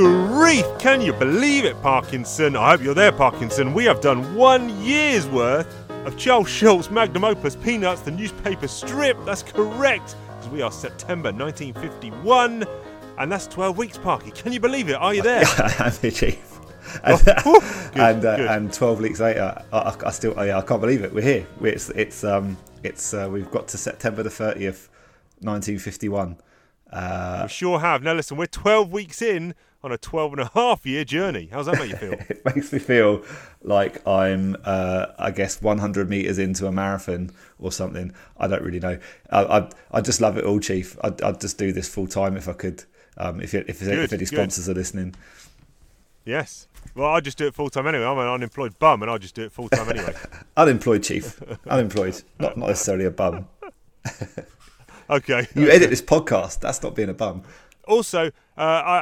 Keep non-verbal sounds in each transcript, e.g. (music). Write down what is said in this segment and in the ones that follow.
grief! Can you believe it, Parkinson? I hope you're there, Parkinson. We have done one year's worth of Charles Schulz magnum opus Peanuts, the newspaper strip. That's correct, because we are September 1951, and that's 12 weeks, Parky. Can you believe it? Are you there? (laughs) I'm here, (laughs) Chief. And, Oh, good, and, uh, and 12 weeks later, I, I, I still, I, I can't believe it. We're here. It's, it's, um, it's, uh, we've got to September the 30th, 1951. Uh, We sure have. Now, listen, we're 12 weeks in on a 12 and a half year journey. How's that make you feel? (laughs) it makes me feel like I'm, uh, I guess, 100 meters into a marathon or something. I don't really know. I, I, I just love it all, Chief. I'd, I'd just do this full time if I could. Um, if, if, if Good, any good. sponsors are listening, yes. Well, I just do it full time anyway. I'm an unemployed bum, and I just do it full time anyway. (laughs) unemployed, Chief, unemployed, not not necessarily a bum. (laughs) Okay. You edit this podcast. That's not being a bum. Also, uh, I,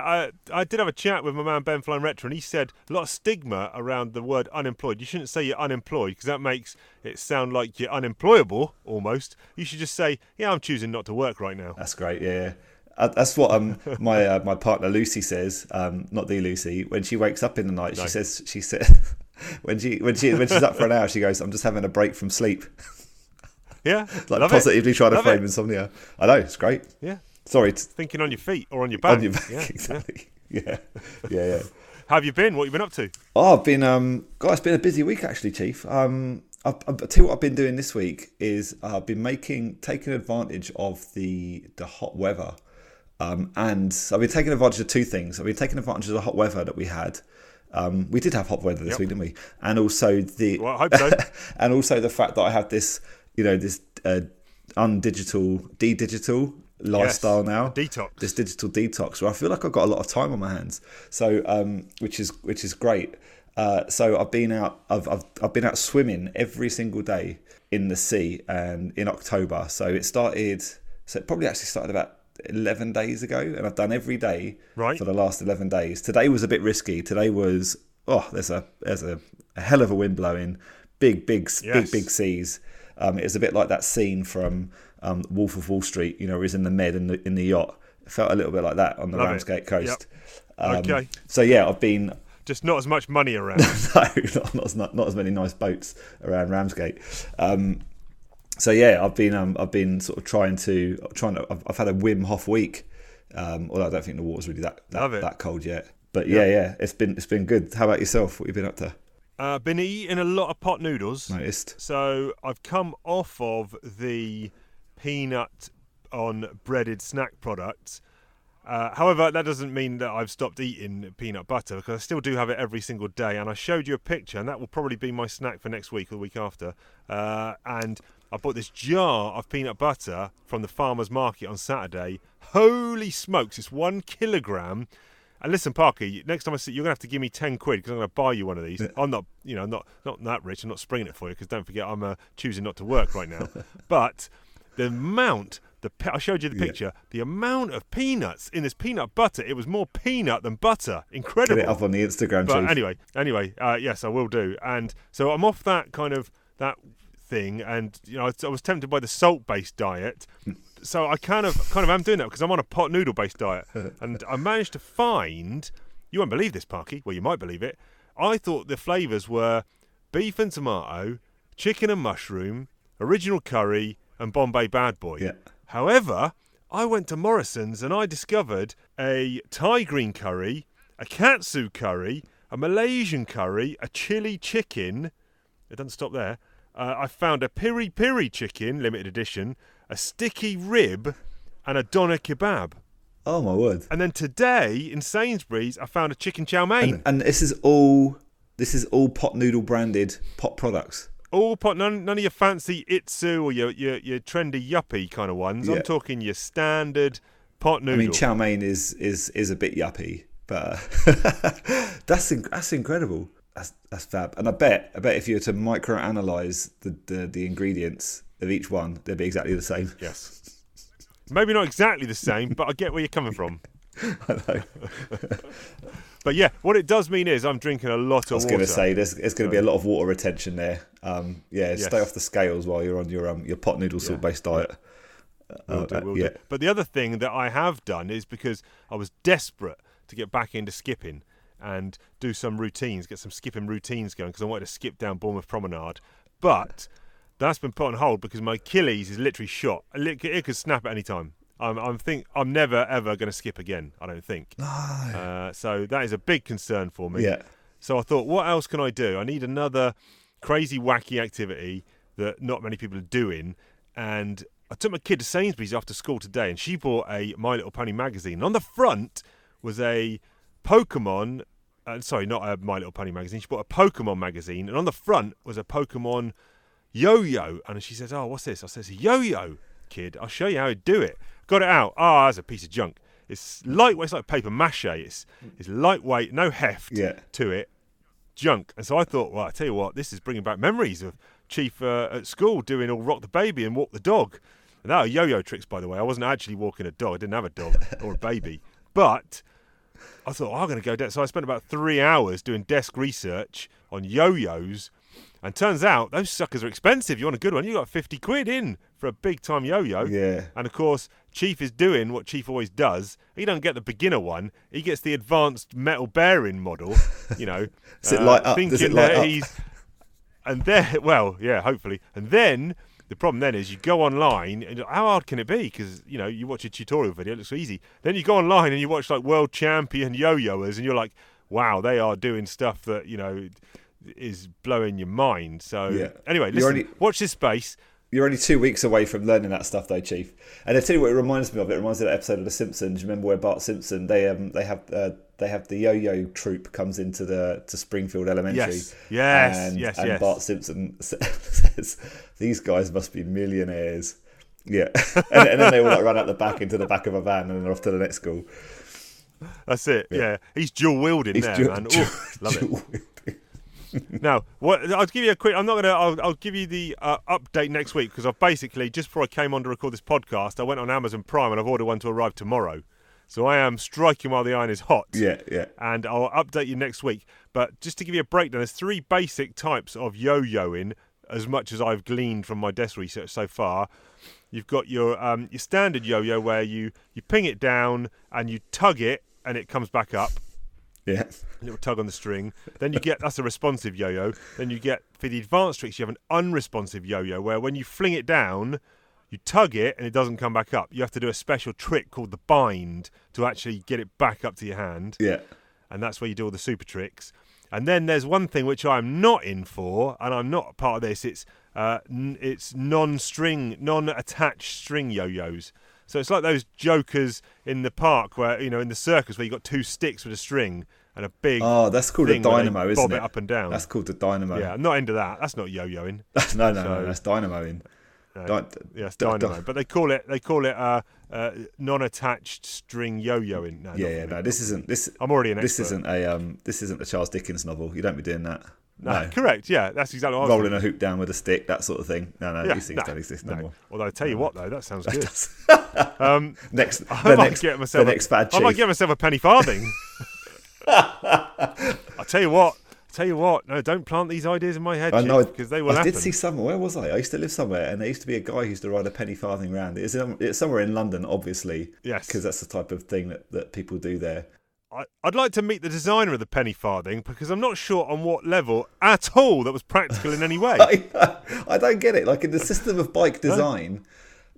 I I did have a chat with my man Ben Flying Retro, and he said a lot of stigma around the word unemployed. You shouldn't say you're unemployed because that makes it sound like you're unemployable almost. You should just say, "Yeah, I'm choosing not to work right now." That's great. Yeah. Uh, that's what um (laughs) my uh, my partner Lucy says. Um, not the Lucy. When she wakes up in the night, No. she says she said (laughs) when she when she when she's up for an hour, she goes, "I'm just having a break from sleep." Yeah, (laughs) like positively it. trying to Love frame it. insomnia. I know it's great. Yeah, Sorry, it's thinking on your feet or on your back. on your back Yeah, (laughs) yeah. exactly. Yeah, yeah, yeah. How have you been? What have you been up to? Oh, I've been um, God, it's been a busy week actually, Chief. Um, I, I, tell you what I've been doing this week is I've been making taking advantage of the the hot weather, um, and I've been taking advantage of two things. I've been taking advantage of the hot weather that we had. Um, we did have hot weather this Yep. week, didn't we? And also the Well, I hope so. (laughs) and also the fact that I have this, you know, this uh, undigital, de-digital lifestyle now Detox. this digital detox where I feel like I've got a lot of time on my hands. So um, which is which is great. Uh, so I've been out I've, I've I've been out swimming every single day in the sea and in October. So it started so it probably actually started about 11 days ago and I've done every day Right. for the last 11 days. Today was a bit risky. Today was oh there's a there's a, a hell of a wind blowing, big big Yes. big big seas. Um, it was a bit like that scene from um, Wolf of Wall Street, you know, is in the med in the, in the yacht. It felt a little bit like that on the Love it. Ramsgate coast. Um, Okay. So yeah, I've been Just not as much money (laughs) around. no, not, not, as, not, not as many nice boats around Ramsgate. Um, so yeah, I've been um, I've been sort of trying to trying to. I've, I've had a Wim Hof week. Um, although I don't think the water's really that that, it. that cold yet. But yeah, yeah, it's been it's been good. How about yourself? What have you been up to? uh, been eating a lot of pot noodles. Noticed? So I've come off of the peanut on breaded snack products. Uh, however, that doesn't mean that I've stopped eating peanut butter because I still do have it every single day. And I showed you a picture, and that will probably be my snack for next week or the week after. Uh, and I bought this jar of peanut butter from the farmer's market on Saturday. Holy smokes, it's one kilogram. And listen, Parky, next time I see you're gonna have to give me ten quid because I'm gonna buy you one of these. I'm not, you know, not not that rich. I'm not springing it for you because don't forget I'm uh, choosing not to work right now. (laughs) but the amount, the pe- I showed you the Yeah. picture. The amount of peanuts in this peanut butter, it was more peanut than butter. Get Incredible. it up on the Instagram, But Chief. anyway, anyway, uh, yes, I will do. And so I'm off that kind of that thing, and you know, I, was tempted by the salt-based diet. (laughs) So I kind of kind of am doing that because I'm on a pot noodle-based diet, (laughs) and I managed to find. You won't believe this, Parky. Well, you might believe it. I thought the flavors were beef and tomato, chicken and mushroom, original curry, and Bombay Bad Boy. Yeah. However, I went to Morrison's and I discovered a Thai green curry, a katsu curry, a Malaysian curry, a chili chicken. It doesn't stop there. Uh, I found a piri piri chicken, limited edition, a sticky rib, and a doner kebab. Oh my word! And then today in Sainsbury's, I found a chicken chow mein. And, and this is all this is all pot noodle branded pot products. All pot, none, none of your fancy itsu or your, your, your trendy yuppie kind of ones. Yeah. I'm talking your standard pot noodle. I mean, chow mein is is is a bit yuppie, but (laughs) that's in, that's incredible. That's that's fab. And I bet I bet if you were to microanalyze the, the the ingredients of each one, they'd be exactly the same. Yes. Maybe not exactly the same, but I get where you're coming from. (laughs) (laughs) (laughs) But yeah, what it does mean is I'm drinking a lot of. Water I was going to say there's, there's going to be a lot of water retention there. Um, yeah, stay off the scales while you're on your um, your pot noodle salt based diet. Will Uh, do, uh, will yeah. do. But the other thing that I have done is because I was desperate, to get back into skipping and do some routines, get some skipping routines going because I wanted to skip down Bournemouth Promenade. But that's been put on hold because my Achilles is literally shot. It could snap at any time. I'm, I'm think I'm never ever going to skip again. I don't think. Uh, so that is a big concern for me. Yeah. So I thought, what else can I do? I need another crazy, wacky activity that not many people are doing. And I took my kid to Sainsbury's after school today, and she bought a My Little Pony magazine. And on the front was a Pokemon. Uh, sorry, not a My Little Pony magazine. She bought a Pokemon magazine, and on the front was a Pokemon yo-yo. And she says, "Oh, what's this?" I says, yo-yo, kid. I'll show you how to do it." Got it out. Ah, oh, that's a piece of junk. It's lightweight. It's like paper mache. It's it's lightweight, no heft Yeah. to it, junk. And so I thought, well, I tell you what, this is bringing back memories of Chief uh, at school doing all rock the baby and walk the dog. And that are yo-yo tricks, by the way. I wasn't actually walking a dog. I didn't have a dog (laughs) or a baby, but I thought oh, I'm going to go down. So I spent about three hours doing desk research on yo-yos. And turns out those suckers are expensive. You want a good one? You got fifty quid in for a big time yo-yo. Yeah. And of course, Chief is doing what Chief always does. He don't get the beginner one. He gets the advanced metal bearing model. You know, (laughs) Does it uh, light up? Thinking Does it light that up? he's and then (laughs) well, yeah, hopefully. And then the problem then is you go online and how hard can it be? Because you know you watch a tutorial video, it looks so easy. Then you go online and you watch like world champion yo-yoers, and you're like, wow, they are doing stuff that you know is blowing your mind. So Yeah. anyway, listen, only- watch this space. You're only two weeks away from learning that stuff, though, Chief. And I tell you what, it reminds me of. It reminds me of that episode of The Simpsons. You remember where Bart Simpson they um they have uh, they have the yo-yo troop comes into the to Springfield Elementary. Yes. Yes, and, yes, and yes. Bart Simpson (laughs) says, "These guys must be millionaires." Yeah, (laughs) and, and then they all like run out the back into the back of a van and they're off to the next school. That's it. Yeah, he's dual wielding there, dual- man. dual- Ooh, love it. (laughs) Now, what I'll give you a quick. I'm not gonna. I'll, I'll give you the uh, update next week because I've basically just before I came on to record this podcast, I went on Amazon Prime and I've ordered one to arrive tomorrow. So I am striking while the iron is hot. Yeah, yeah. And I'll update you next week. But just to give you a breakdown, there's three basic types of yo-yoing, as much as I've gleaned from my desk research so far. You've got your um, your standard yo-yo where you you ping it down and you tug it and it comes back up Yeah. little tug on the string. Then you get that's a responsive yo-yo. Then you get for the advanced tricks, you have an unresponsive yo-yo where when you fling it down, you tug it and it doesn't come back up. You have to do a special trick called the bind to actually get it back up to your hand, Yeah. and that's where you do all the super tricks. And then there's one thing which I'm not in for, and I'm not part of this. It's uh, n- it's non-string, non-attached string yo-yos. So it's like those jokers in the park where you know in the circus where you got two sticks with a string and a big Oh, that's called a dynamo, isn't bob it? it up and down. That's called the dynamo. yeah, I'm not into that. That's not yo-yoing. (laughs) no, no, no, So- that's dynamoing. No. Dy- Yeah, it's d- dynamo. But they call it they call it uh, uh, non-attached string yo-yoing. No, Yeah, yeah, no. This isn't this. I'm already an This isn't a um. This isn't a Charles Dickens novel. You don't be doing that. No, No, correct. Yeah, that's exactly what I was rolling a hoop down with a stick, that sort of thing. No, no, Yeah, these things no, don't exist no. no more. Although I tell you what though, that sounds (laughs) good. (laughs) um, (laughs) Next, I the might next, get myself. a- next fad I might chief. get myself a penny farthing. I tell you what. I tell you what. No, don't plant these ideas in my head, I know because they will I happen. did see somewhere. Where was I? I used to live somewhere, and there used to be a guy who used to ride a penny farthing round. It's, it's somewhere in London, obviously. Yes. because that's the type of thing that, that people do there. I, I'd like to meet the designer of the penny farthing because I'm not sure on what level at all that was practical in any way. I, (laughs) I don't get it. Like in the system of bike design,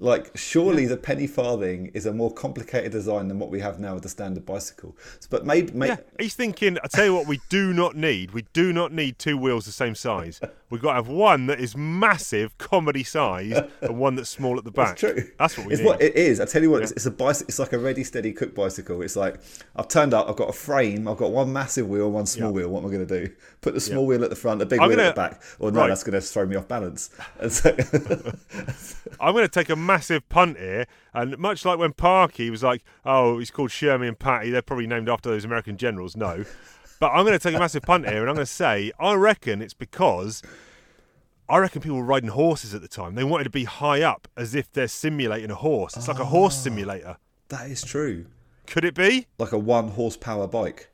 like surely the penny farthing is a more complicated design than what we have now with the standard bicycle. But maybe, maybe Yeah, he's thinking. I tell you what, we do not need. We do not need two wheels the same size. We've got to have one that is massive, comedy size, and one that's small at the back. It's true. That's what we it's need. what it is. I tell you what, it's, it's a bicycle. It's like a ready, steady cook bicycle. It's like I've turned up. I've got a frame. I've got one massive wheel, one small Yeah. wheel. What am I going to do? Put the small wheel at the front, the big I'm wheel at gonna- the back. Or no, right. that's going to throw me off balance. (laughs) (laughs) So, I'm going to take a massive punt here, and much like when Parky was like, "Oh, he's called Sherman and Patty," they're probably named after those American generals. No, (laughs) but I'm going to take a massive punt here, and I'm going to say I reckon it's because I reckon people were riding horses at the time. They wanted to be high up, as if they're simulating a horse. It's like a horse Ah. simulator. that is true. Could it be? Like a one horsepower bike.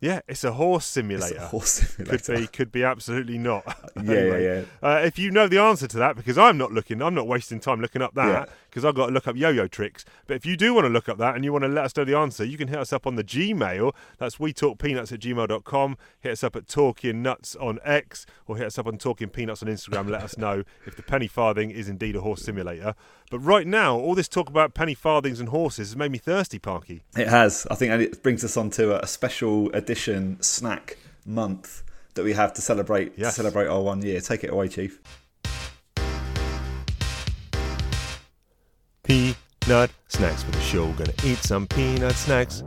Yeah, it's a horse It's simulator. a horse (laughs) simulator. Could be, could be absolutely not. (laughs) Yeah, (laughs) Anyway, yeah, Uh, if you know the answer to that, because I'm not looking, I'm not wasting time looking up that, because I've got to look up yo-yo tricks. But if you do want to look up that and you want to let us know the answer, you can hit us up on the Gmail. That's we talk peanuts at gmail.com. Hit us up at Talking Nuts on X, or hit us up on Talking Peanuts on Instagram. let us know if the penny farthing is indeed a horse simulator. But right now, all this talk about penny farthings and horses has made me thirsty, Parky. It has. I think and it brings us on to a special edition snack month that we have to celebrate Yes. to celebrate our one year. Take it away, Chief. Peanut snacks for the show. Gonna eat some peanut snacks.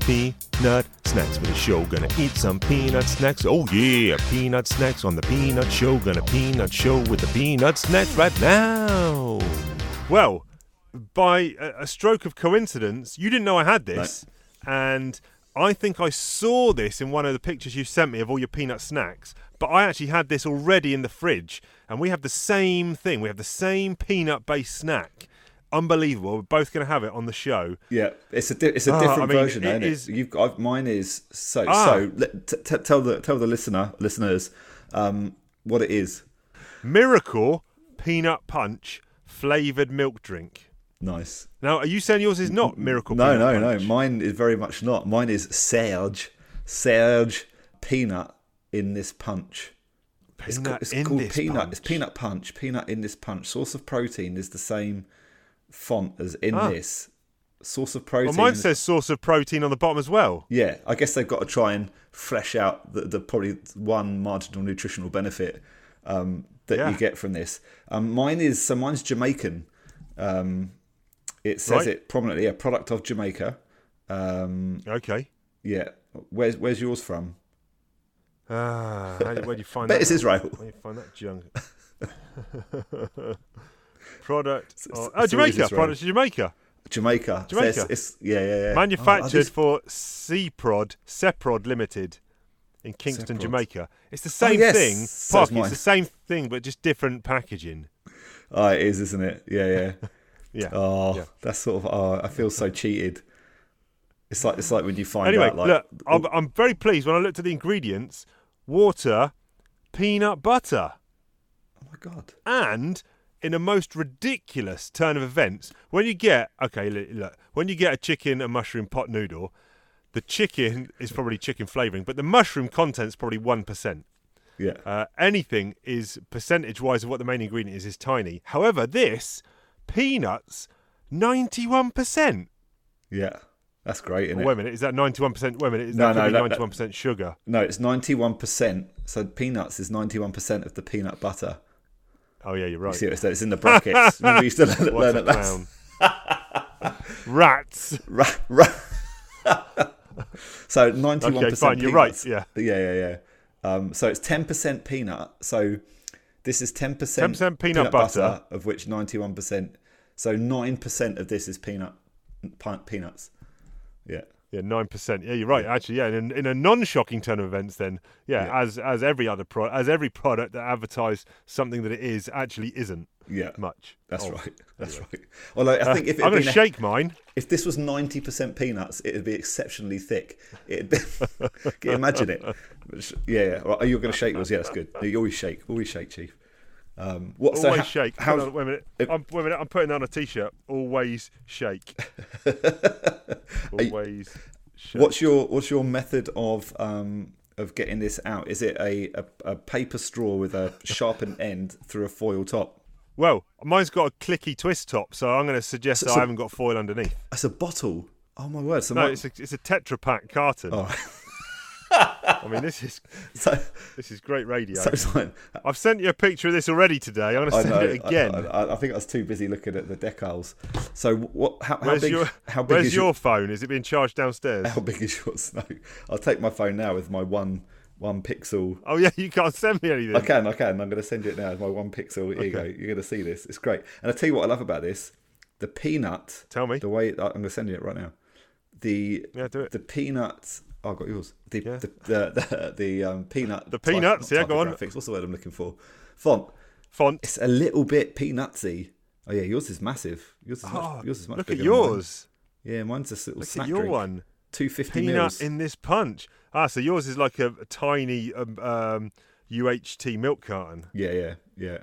Peanut snacks for the show. Gonna eat some peanut snacks. Oh yeah, peanut snacks on the peanut show. Gonna peanut show with the peanut snacks right now. Well, by a, a stroke of coincidence, you didn't know I had this, and I think I saw this in one of the pictures you sent me of all your peanut snacks. But I actually had this already in the fridge, and we have the same thing. We have the same peanut-based snack. Unbelievable. We're both going to have it on the show. Yeah, it's a di- it's a Ah, different I mean, version, it isn't is- it? You've got mine is so Ah. so. T- t- tell the tell the listener listeners um, what it is. Miracle peanut punch flavored milk drink. Nice. Now, are you saying yours is not Miracle No, no, punch? no. Mine is very much not. Mine is Serge, Serge peanut in this punch. It's, ca- it's called peanut. punch. It's peanut punch. Peanut in this punch. Source of protein is the same font as in Ah. this. Source of Well, protein. mine says source of protein on the bottom as well. Yeah, I guess they've got to try and flesh out the, the probably one marginal nutritional benefit um, that Yeah. you get from this. Um, mine is so mine's Jamaican. Um, it says Right. it prominently, a product of Jamaica. Um, Okay. yeah, where's where's yours from? Ah, do- where do you find (laughs) Bet that? it's Israel. Where do you find that junk? (laughs) Product. It's- Oh, oh, Jamaica. Product of Jamaica. Jamaica. So Jamaica. it's, it's- yeah, yeah, yeah. Manufactured Oh, this- for Seprod, Seprod Limited in Kingston. Jamaica. It's the same yes, thing. so's Parky, it's the same thing, but just different packaging. oh, it is, isn't it? Yeah, yeah. (laughs) Yeah. Oh, Yeah. that's sort of. Oh, I feel so cheated. It's like it's like when you find Anyway, out like look, I'm, I'm very pleased when I looked at the ingredients water, peanut butter, oh my god. and in a most ridiculous turn of events, when you get, okay, look, look, when you get a chicken and mushroom pot noodle, the chicken is probably chicken flavouring, but the mushroom content's probably 1%. Yeah. Uh, anything is percentage wise of what the main ingredient is is tiny. However, this peanuts 91%. Yeah, that's great, isn't it? wait a minute, is that 91%? Wait a minute, is No, that no, could that- that- 91% sugar? No, it's ninety-one percent. So peanuts is ninety-one percent of the peanut butter. Oh yeah, you're You right. see what it says? It's in the brackets. (laughs) Remember, you used to learn, learn maths. clown. Rats. (laughs) Ra- ra- (laughs) so 91% Okay, fine. You're right. Yeah. yeah, yeah, yeah. Um, so it's ten percent peanut. So this is ten percent 10% peanut butter. of which ninety-one percent. So nine percent of this is peanut peanuts. Yeah. Yeah, nine percent. Yeah, you're right. Actually, yeah. In, in a non-shocking turn of events, then yeah, Yeah. as as every other pro, as every product that advertised something that it is actually isn't Yeah, much. that's of. right. (laughs) That's right. Although I Uh, think if it I'm going to a- shake mine. If this was ninety percent peanuts, it'd be exceptionally thick. It'd be. (laughs) Imagine it? (laughs) Yeah, yeah. You're going to shake yours. Yeah, that's good. You always shake. Always shake, Chief. Um, what? so Always shake. How? Hold on, wait a minute. I'm, wait a minute. I'm putting on a t-shirt. Always shake. (laughs) Always shake. What's your What's your method of um of getting this out? Is it a, a, a paper straw with a (laughs) sharpened end through a foil top? Well, mine's got a clicky twist top, so I'm going to suggest So- that so- I haven't got foil underneath. That's a bottle. Oh my word! So No, my- it's a, it's a Tetra Pak carton. oh, (laughs) I mean, this is (laughs) so this is great radio. so like, I've sent you a picture of this already today. I'm going to send know. it again. I, I, I think I was too busy looking at the decals. So what? How, how big? your how big Where's is your phone? Is it being charged downstairs? How big is yours? (laughs) No, I'll take my phone now with my one one pixel. Oh yeah, you can't send me anything. I can, I can. I'm going to send you it now with my one pixel. Here you go. You're going to see this. It's great. And I tell you what I love about this: the peanut. Tell me. The way I'm going to send you it right now. The Yeah, do it. the peanut. Oh, I got yours. The Yeah. the the, the, the um, peanut. The type- peanuts, not yeah, go on. What's the word I'm looking for? Font. Font. It's a little bit peanutsy. Oh yeah, yours is massive. Yours is much, Oh, yours is much look at bigger than mine. yours. Yeah, mine's a little Look snack at your drink. one. two fifty peanut mils. in this punch. Ah, so yours is like a, a tiny um, um, UHT milk carton. Yeah, yeah, yeah.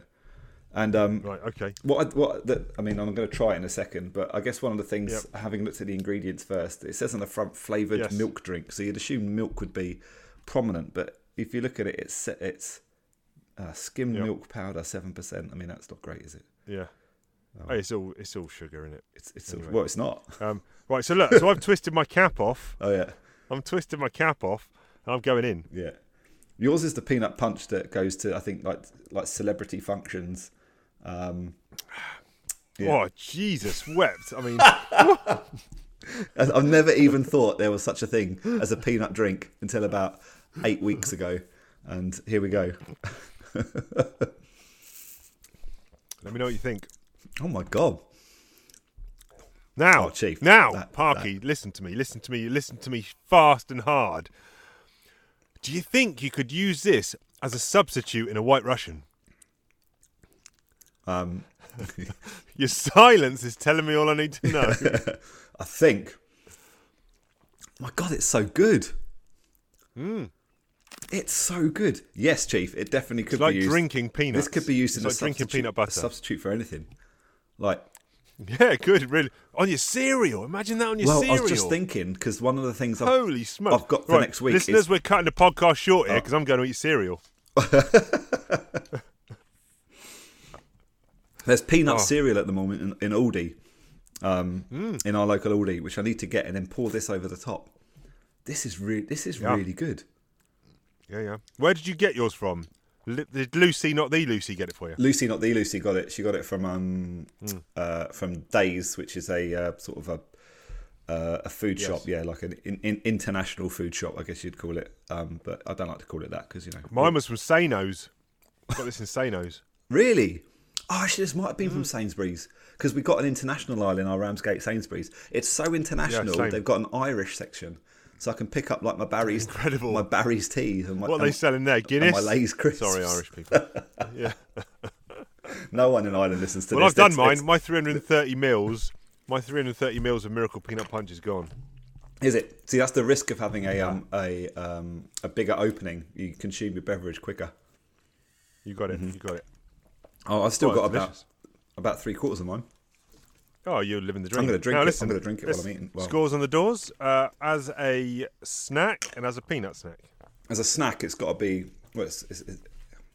And um, Right. Okay. what I, what the, I mean, I'm going to try it in a second, but I guess one of the things, having looked at the ingredients first, it says on the front flavored Yes. milk drink. So you'd assume milk would be prominent, but if you look at it, it's it's uh, skim Yep. milk powder, seven percent. I mean, that's not great, is it? Yeah. Oh, it's all it's all sugar in it. It's it's Anyway. well, it's not. Um, right. So look. So I've twisted my cap off. (laughs) Oh yeah, I'm twisting my cap off, and I'm going in. yeah. Yours is the peanut punch that goes to I think like like celebrity functions. Um, Yeah. Oh Jesus wept. I mean, (laughs) I've never even thought there was such a thing as a peanut drink until about eight weeks ago, and here we go. (laughs) let me know what you think. Oh my god! Now, Oh, Chief, now, that- Parky, listen to me, listen to me, listen to me fast and hard. Do you think you could use this as a substitute in a White Russian? Um, (laughs) (laughs) Your silence is telling me all I need to know. (laughs) I think. My God, it's so good. It's so good. Yes, Chief, it definitely could it's like be used. drinking peanuts. this could be used it's in like a drinking substitute, peanut a butter. substitute for anything. Like, yeah, good, really. On your cereal. Imagine that on your well, cereal. I was just thinking because one of the things I've, Holy smokes. I've got for right, next week Listeners, is- Oh. we're cutting the podcast short here because I'm going to eat cereal. There's peanut Oh. cereal at the moment in, in Aldi, um, Hmm. in our local Aldi, which I need to get and then pour this over the top. This is really, this is Yeah. really good. Yeah, yeah. Where did you get yours from? Did Lucy, not the Lucy, get it for you? Lucy, not the Lucy, got it. She got it from um, Hmm. uh, from Days, which is a uh, sort of a uh, a food Yes. shop, yeah, like an in, in, international food shop, I guess you'd call it. Um, but I don't like to call it that because you know. Mine was from Sano's. Got this in Sano's. Really? Oh, actually, this might have been from Mm. Sainsbury's because we got an international aisle in our Ramsgate Sainsbury's. It's so international. same. they've got an Irish section, so I can pick up like my Barry's, Incredible. my Barry's teas and my, What are they selling there? Guinness? my Lay's crisps. Sorry, Irish people. (laughs) yeah. No one in Ireland listens to Well, this. I've done It's- mine. it's- My 330 mils. My 330 mils of Miracle Peanut Punch is gone. Is it? See, that's the risk of having a um, a um, a bigger opening. You consume your beverage quicker. You got Mm-hmm. it. You got it. Oh, I've still got it's about delicious. about three quarters of mine. Oh, you're living the dream. I'm gonna drink now, it. Listen, I'm gonna drink it while I'm eating. Well- Scores on the doors uh, as a snack and as a peanut snack. As a snack, it's got to be. Well, it's, it's, it's,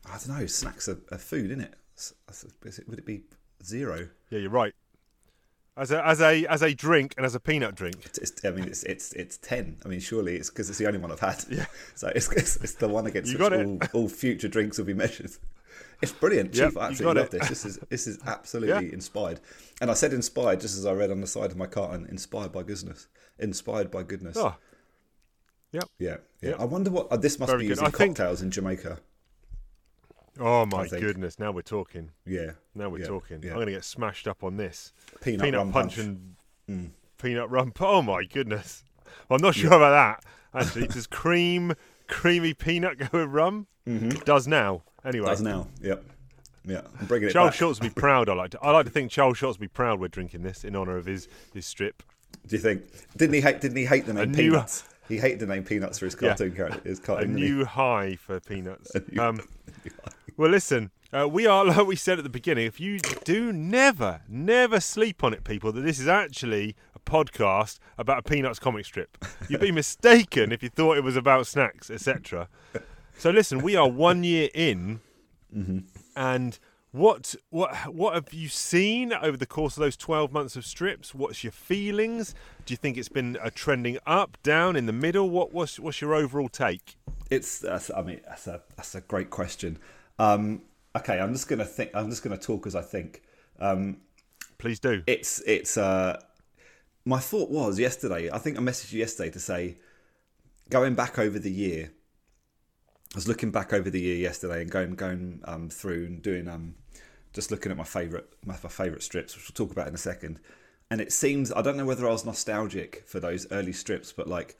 I don't know. Snacks are, are food, isn't it? Is it? Would it be zero? Yeah, you're right. As a as a as a drink and as a peanut drink. It's, it's, I mean, it's it's it's ten. I mean, surely it's because it's the only one I've had. Yeah. (laughs) So it's it's, it's the one against You which got it. all, all future drinks will be measured. It's brilliant, Yep, Chief. I absolutely love it. this. This is this is (laughs) absolutely Yeah. inspired. And I said inspired just as I read on the side of my carton. Inspired by goodness. Inspired by goodness. Oh, yep. Yeah, yeah. Yep. I wonder what uh, this must Very be used in I think- cocktails in Jamaica. Oh my goodness! Now we're talking. Yeah. Now we're yeah, talking. Yeah. I'm going to get smashed up on this Peanut, peanut punch, punch. and peanut rum. Oh my goodness! Well, I'm not sure about that. Actually, does (laughs) cream, creamy peanut go with rum? Mm-hmm. Does now. Anyway, now. Yep. Yeah. I'm bringing it Charles back. Schulz will be (laughs) proud. I like to. I like to think Charles Schulz will be proud we're drinking this in honour of his his strip. Do you think? Didn't he hate? Didn't he hate the name Peanuts? He hated the name Peanuts for his Yeah. cartoon character. His A cartoon. he? new high for peanuts. (laughs) new- Um, well, listen. Uh, we are, (laughs) like we said at the beginning, if you do never, never sleep on it, people, that this is actually a podcast about a Peanuts comic strip. You'd be mistaken if you thought it was about snacks, etc. So, listen, we are one year in, and what what what have you seen over the course of those twelve months of strips? What's your feelings? Do you think it's been a trending up, down, in the middle? What what's what's your overall take? It's. That's, I mean, that's a that's a great question. Um, okay, I'm just gonna think. I'm just gonna talk as I think. Um, Please do. it's it's. Uh, my thought was yesterday. I think I messaged you yesterday to say, going back over the year. I was looking back over the year yesterday and going going um, through and doing um, just looking at my favorite my, my favorite strips, which we'll talk about in a second. And it seems I don't know whether I was nostalgic for those early strips, but like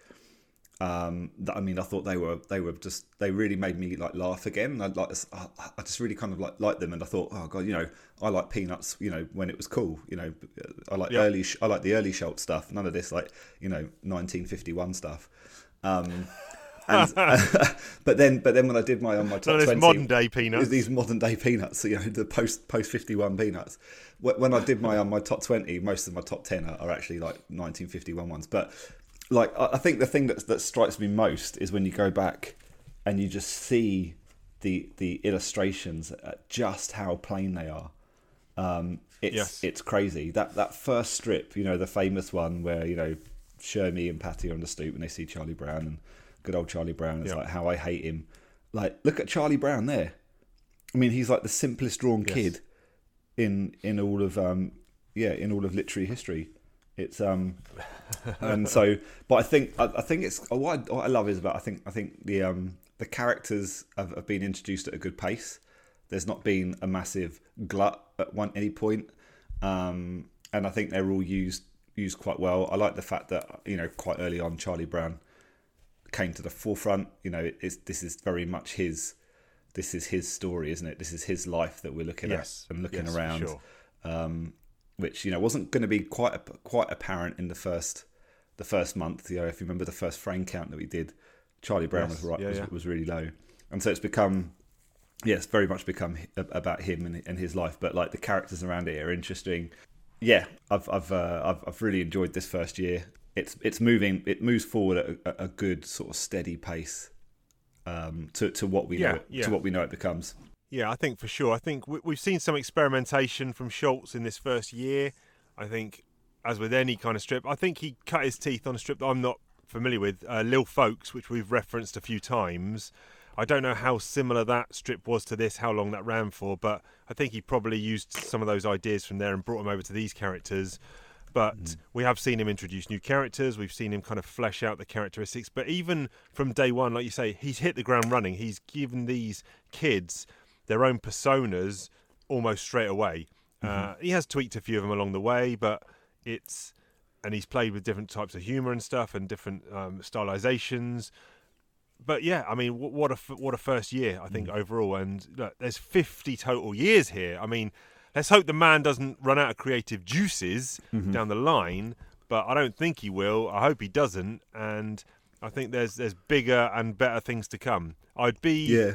Um, that, I mean, I thought they were they were just they really made me like laugh again. I like I, I just really kind of like liked them, and I thought, oh god, you know, I like Peanuts. You know, when it was cool. You know, I like Yep. early I like the early Schulz stuff. None of this like you know 1951 stuff. Um, and, (laughs) (laughs) but then but then when I did my on my top None 20, modern day peanuts. these modern day peanuts, you know, the post post fifty one peanuts. When I did my on my top twenty, most of my top ten are, are actually like nineteen fifty one ones. But like, I I think the thing that that strikes me most is when you go back and you just see the the illustrations, at just how plain they are. Um, it's Yes. it's crazy that that first strip, you know, the famous one where you know Shermy and Patty are on the stoop and they see Charlie Brown and good old Charlie Brown. It's Yeah. like how I hate him. Like, look at Charlie Brown there. I mean, he's like the simplest drawn Yes. kid in in all of um yeah in all of literary history. It's um (laughs) and so, but I think I, I think it's what I, what I love is about I think I think the um the characters have, have been introduced at a good pace. There's not been a massive glut at one any point, um, and I think they're all used used quite well. I like the fact that you know quite early on Charlie Brown came to the forefront. You know, it's, this is very much his this is his story, isn't it? This is his life that we're looking Yes, at and looking yes, around sure. um, which you know wasn't going to be quite quite apparent in the first the first month. You know, if you remember the first frame count that we did, Charlie Brown Yes, was right yeah, was, yeah. was really low, and so it's become yeah, it's very much become about him and, and his life. But like the characters around it are interesting. Yeah, I've I've uh, I've, I've really enjoyed this first year. It's it's moving it moves forward at a, a good sort of steady pace um, to to what we Yeah, know it, yeah. to what we know it becomes. Yeah, I think for sure. I think we, we've seen some experimentation from Schulz in this first year. I think, as with any kind of strip, I think he cut his teeth on a strip that I'm not familiar with, uh, Lil Folks, which we've referenced a few times. I don't know how similar that strip was to this, how long that ran for, but I think he probably used some of those ideas from there and brought them over to these characters. But we have seen him introduce new characters. We've seen him kind of flesh out the characteristics. But even from day one, like you say, he's hit the ground running. He's given these kids their own personas almost straight away. Uh, he has tweaked a few of them along the way, but it's and he's played with different types of humor and stuff and different um, stylizations. But yeah, I mean, what a what a first year I think overall. And look, there's 50 total years here. I mean, let's hope the man doesn't run out of creative juices down the line. But I don't think he will. I hope he doesn't. And I think there's there's bigger and better things to come. I'd be Yeah,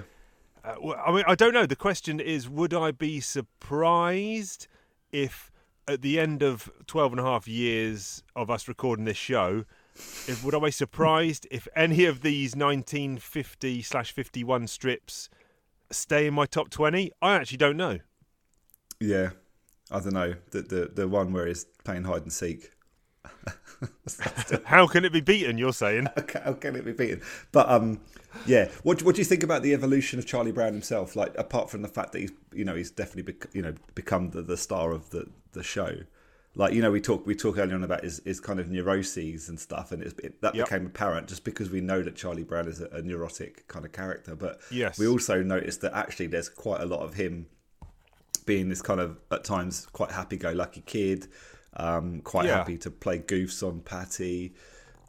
uh, well, I mean, I don't know. The question is, would I be surprised if at the end of 12 and a half years of us recording this show, if would I be surprised if any of these 1950 slash 51 strips stay in my top 20? I actually don't know. Yeah. I don't know the the the one where he's playing hide and seek. How can it be beaten? You're saying? Okay, (laughs) how can it be beaten? But um, yeah. What what do you think about the evolution of Charlie Brown himself? Like, apart from the fact that he's you know he's definitely bec- you know become the, the star of the the show. Like you know we talk we talk earlier on about his, his kind of neuroses and stuff, and it's, it, that Yep. became apparent just because we know that Charlie Brown is a, a neurotic kind of character. But Yes. we also noticed that actually there's quite a lot of him being this kind of at times quite happy-go-lucky kid, um, quite Yeah. happy to play goofs on Patty.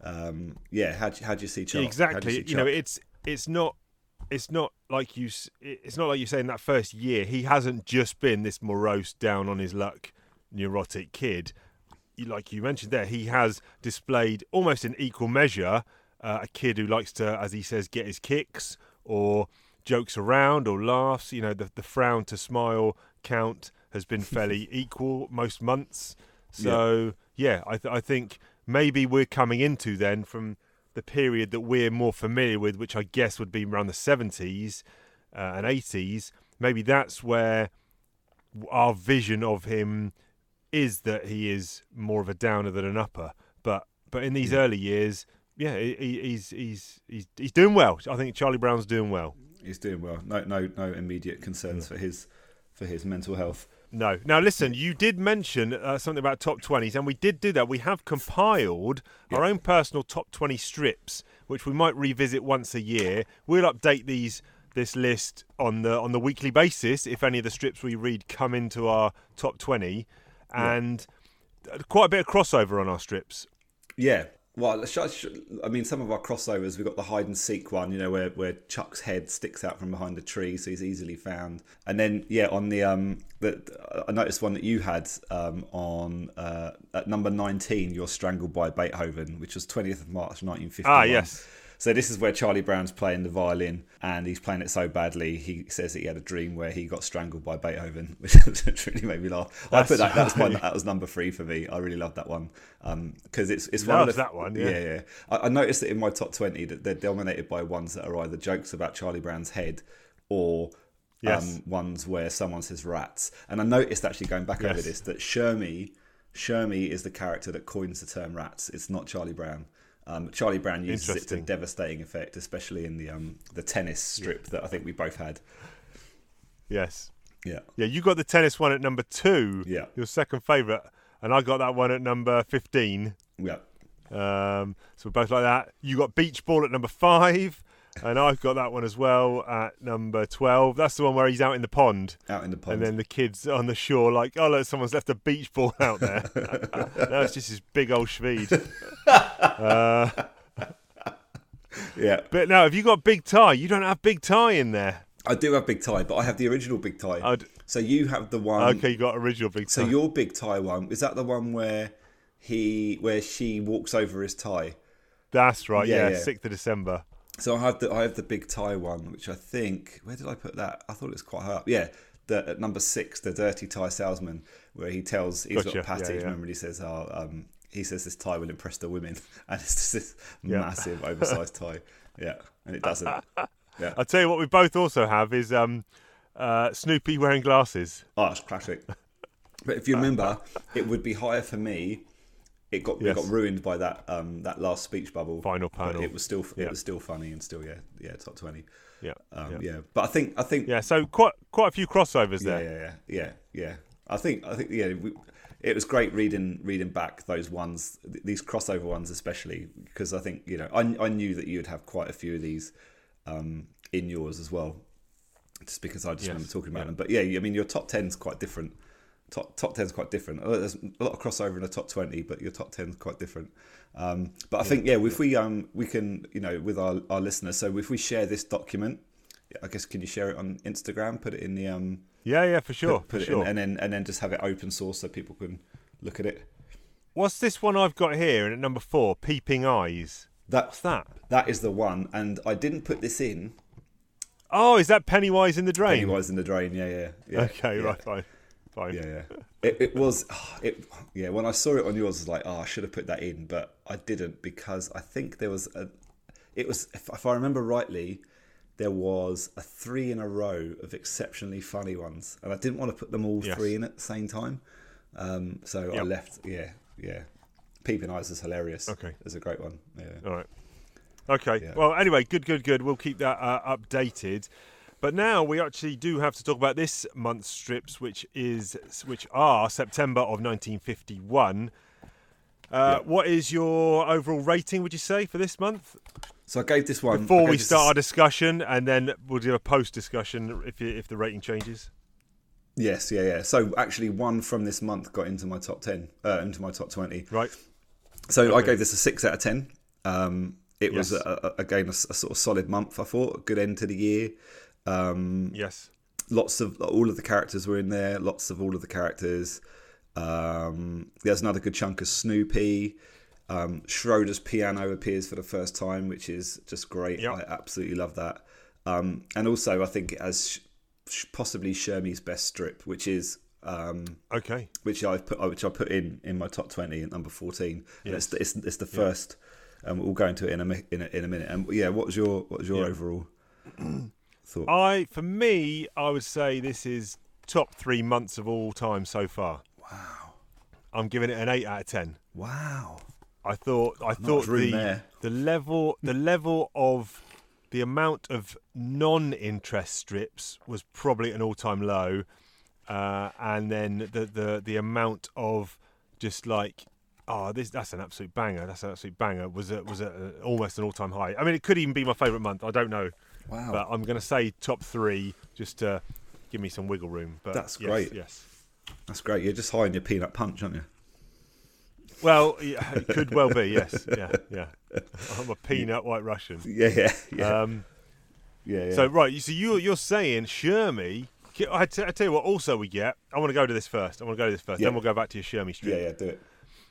Um, yeah, how do, how do you see Chuck? Exactly. see You, know, it's it's not it's not like you it's not like you say in that first year he hasn't just been this morose, down on his luck, neurotic kid. Like you mentioned there, he has displayed almost in equal measure uh, a kid who likes to, as he says, get his kicks or jokes around or laughs. You know, the the frown to smile count has been (laughs) fairly equal most months. So yeah, I th- I think maybe we're coming into then from the period that we're more familiar with, which I guess would be around the seventies uh, and eighties. Maybe that's where our vision of him is that he is more of a downer than an upper. But but in these early years, yeah, he, he- he's he's he's he's doing well. I think Charlie Brown's doing well. he's doing well. No, no, no immediate concerns for his for his mental health. No. Now, listen, you did mention uh, something about top 20s, and we did do that. We have compiled our own personal top 20 strips, which we might revisit once a year. We'll update these this list on the on the weekly basis if any of the strips we read come into our top 20 and uh, quite a bit of crossover on our strips Yeah, Well, I mean, some of our crossovers, we've got the hide and seek one, you know, where, where Chuck's head sticks out from behind a tree, so he's easily found. And then, yeah, on the um, the, I noticed one that you had um, on uh, at number nineteen, you're strangled by Beethoven, which was twentieth of March, nineteen fifty. Ah, yes. So this is where Charlie Brown's playing the violin, and he's playing it so badly. He says that he had a dream where he got strangled by Beethoven, (laughs) which really made me laugh. I put that. That's my, that was number three for me. I really love that one because it's it's one of that one, yeah. yeah, yeah. I, I noticed that in my top twenty that they're dominated by ones that are either jokes about Charlie Brown's head or. Yes. Um, ones where someone says rats, and I noticed actually going back over this that Shermy, Shermy is the character that coins the term rats. It's not Charlie Brown. Um, Charlie Brown uses it to devastating effect, especially in the um, the tennis strip that I think we both had. Yes. Yeah, Yeah, you got the tennis one at number two. Yeah. Your second favourite. And I got that one at number 15. yeah, Um, so we're both like that. You got beach ball at number five. And I've got that one as well at number 12. That's the one where he's out in the pond. out in the pond. And then the kids on the shore, like, oh, look, someone's left a beach ball out there. (laughs) no, it's just his big old Schweed. uh, yeah, but now, if you got Big Tie, you don't have Big Tie in there. I do have big tie, but I have the original big tie. I'd- so you have the one. okay, you got original Big Tie. So your big tie one is that the one where he where she walks over his tie? That's right, Yeah, yeah, yeah. 6th of December. So I have the I have the big tie one, which I think where did I put that? I thought it was quite high up. Yeah, the, at number six, the dirty tie salesman, where he tells he's Gotcha, got a package. yeah, yeah. Remember, he says, "Oh, um, he says this tie will impress the women," (laughs) and it's just this Yeah. massive oversized tie. Yeah, and it doesn't. (laughs) Yeah, I'll tell you what we both also have is um, uh, Snoopy wearing glasses. oh, it's classic. But if you remember, it would be higher for me. It got Yes. it got ruined by that um, that last speech bubble. Final but panel. It was still Yeah. it was still funny and still yeah yeah top twenty. Yeah. Um, yeah. yeah. but I think I think Yeah, so quite quite a few crossovers there. yeah, yeah, yeah, yeah. I think I think yeah, we, it was great reading reading back those ones, th- these crossover ones especially, because I think you know I I knew that you'd have quite a few of these um, in yours as well, just because I just Yes, remember talking about yeah. them. But yeah, I mean your top ten is quite different. Top top ten is quite different. Uh, There's a lot of crossover in the top twenty, but your top ten is quite different. Um, but I think yeah, if we um we can you know with our, our listeners, so if we share this document, I guess can you share it on Instagram? Put it in the um Yeah, yeah, for sure. put, put for it sure. in, and then and then just have it open source so people can look at it. What's this one I've got here? And at number four, Peeping Eyes. What's That that? that is the one, and I didn't put this in. Oh, is that Pennywise in the drain? Pennywise in the drain. Yeah, yeah, yeah. Okay, yeah, right, fine, fine. Yeah, yeah. (laughs) It, it was (sighs) it. Yeah, when I saw it on yours, I was like, oh, I should have put that in, but I didn't because I think there was a. It was, if, if I remember rightly, there was a three in a row of exceptionally funny ones, and I didn't want to put them all Yes. three in at the same time. Um, so I left. Yeah, yeah. Peeping eyes is hilarious. Okay. it's a great one. Yeah. All right. Okay. Yeah. Well, anyway, good, good, good. We'll keep that uh, updated. But now we actually do have to talk about this month's strips, which is which are September of 1951. Uh, Yeah. What is your overall rating? Would you say for this month? So I gave this one Before we this start our discussion, and then we'll do a post discussion if you, if the rating changes. Yes, yeah, yeah. So actually, one from this month got into my top ten, uh, into my top twenty. Right. So I gave this a six out of ten. Um, it was Yes. a, a, again a, a sort of solid month. I thought a good end to the year. Um, Yes. lots of all of the characters were in there. Lots of all of the characters. Um, there's another good chunk of Snoopy. Um, Schroeder's piano appears for the first time, which is just great. Yep. I absolutely love that. Um, and also, I think it has sh- sh- possibly Shermy's best strip, which is um, Okay. which I've put which I put in in my top twenty at number fourteen. And Yes. it's, it's it's the first. Um, we'll go into it in a mi- in a, in a minute. And yeah, what was your what was your Yeah. overall (clears throat) thought? I, for me, I would say this is top three months of all time so far. Wow, I'm giving it an eight out of ten. wow. I thought I much thought the there. the level the level of the amount of non-interest strips was probably an all-time low, uh, and then the, the the amount of just like oh this that's an absolute banger that's an absolute banger was a, was a, almost an all-time high. I mean it could even be my favourite month. I don't know, Wow. but I'm going to say top three just to give me some wiggle room. But That's yes, great. Yes. That's great. You're just high on your peanut punch, aren't you? Well, yeah, it could well be. Yes. Yeah. Yeah. I'm a (laughs) peanut white Russian. Yeah, yeah, yeah, Um, yeah, yeah. So right, so you you're saying Shermy? I t- I tell you what. Also, we get. I want to go to this first. I want to go to this first. Then we'll go back to your Shermy strip. yeah, yeah, do it.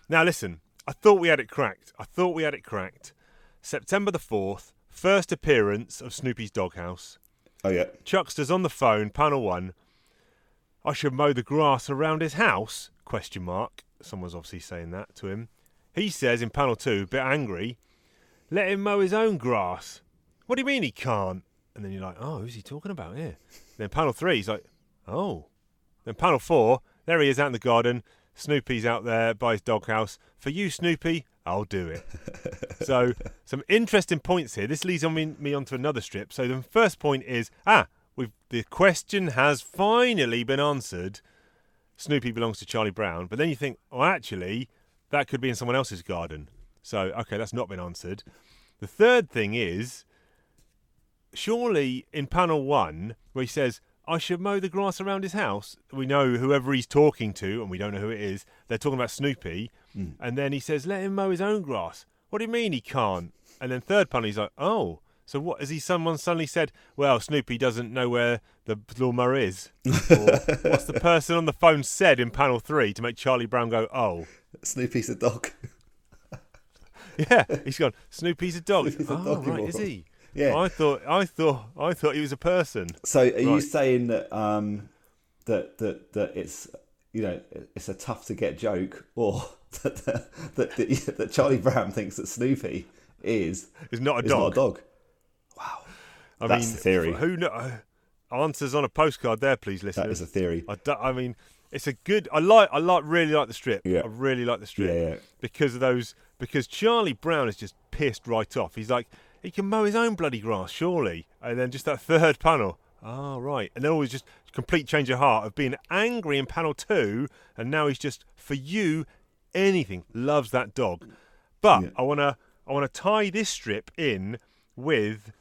Now listen. I thought we had it cracked. I thought we had it cracked. September the fourth, first appearance of Snoopy's Doghouse. Oh yeah, Chuckster's on the phone, panel one. I should mow the grass around his house? Question mark. Someone's obviously saying that to him. He says in panel two, a bit angry, let him mow his own grass. What do you mean he can't? And then you're like, oh, who's he talking about here? Then panel three, he's like, oh. Then panel four, there he is out in the garden. Snoopy's out there by his doghouse. For you, Snoopy, I'll do it. so, (laughs) some interesting points here. This leads on me, me onto another strip. So, the first point is ah, we've, the question has finally been answered. Snoopy belongs to Charlie Brown. But then you think, oh, actually, that could be in someone else's garden. So, okay, that's not been answered. The third thing is, surely in panel one, where he says, I should mow the grass around his house, we know whoever he's talking to, and we don't know who it is, they're talking about Snoopy. Hmm. And then he says, let him mow his own grass. What do you mean he can't? And then third panel, he's like, oh. So what has he? Someone suddenly said, "Well, Snoopy doesn't know where the lawnmower is." Or what's the person on the phone said in panel three to make Charlie Brown go, "Oh, Snoopy's a dog. (laughs) yeah"? He's gone. Snoopy's a dog. (laughs) Snoopy's a oh, doggy right, is he? Yeah. I thought, I thought, I thought he was a person. So are you saying that um that that that it's you know it's a tough to get joke, or that (laughs) that, that, that, that Charlie Brown thinks that Snoopy is It's not a is dog. not a dog? Wow, I That's mean, the theory. Who know? Answers on a postcard there, please, listen. That is a theory. I, don't- I mean, it's a good. I like. I like. Really like the strip. Yeah. I really like the strip. Yeah, yeah. Because of those. Because Charlie Brown is just pissed right off. He's like, he can mow his own bloody grass, surely. And then just that third panel. Oh right. And then always just complete change of heart of being angry in panel two, and now he's just for you, anything. Loves that dog. But Yeah. I wanna. I wanna tie this strip in with.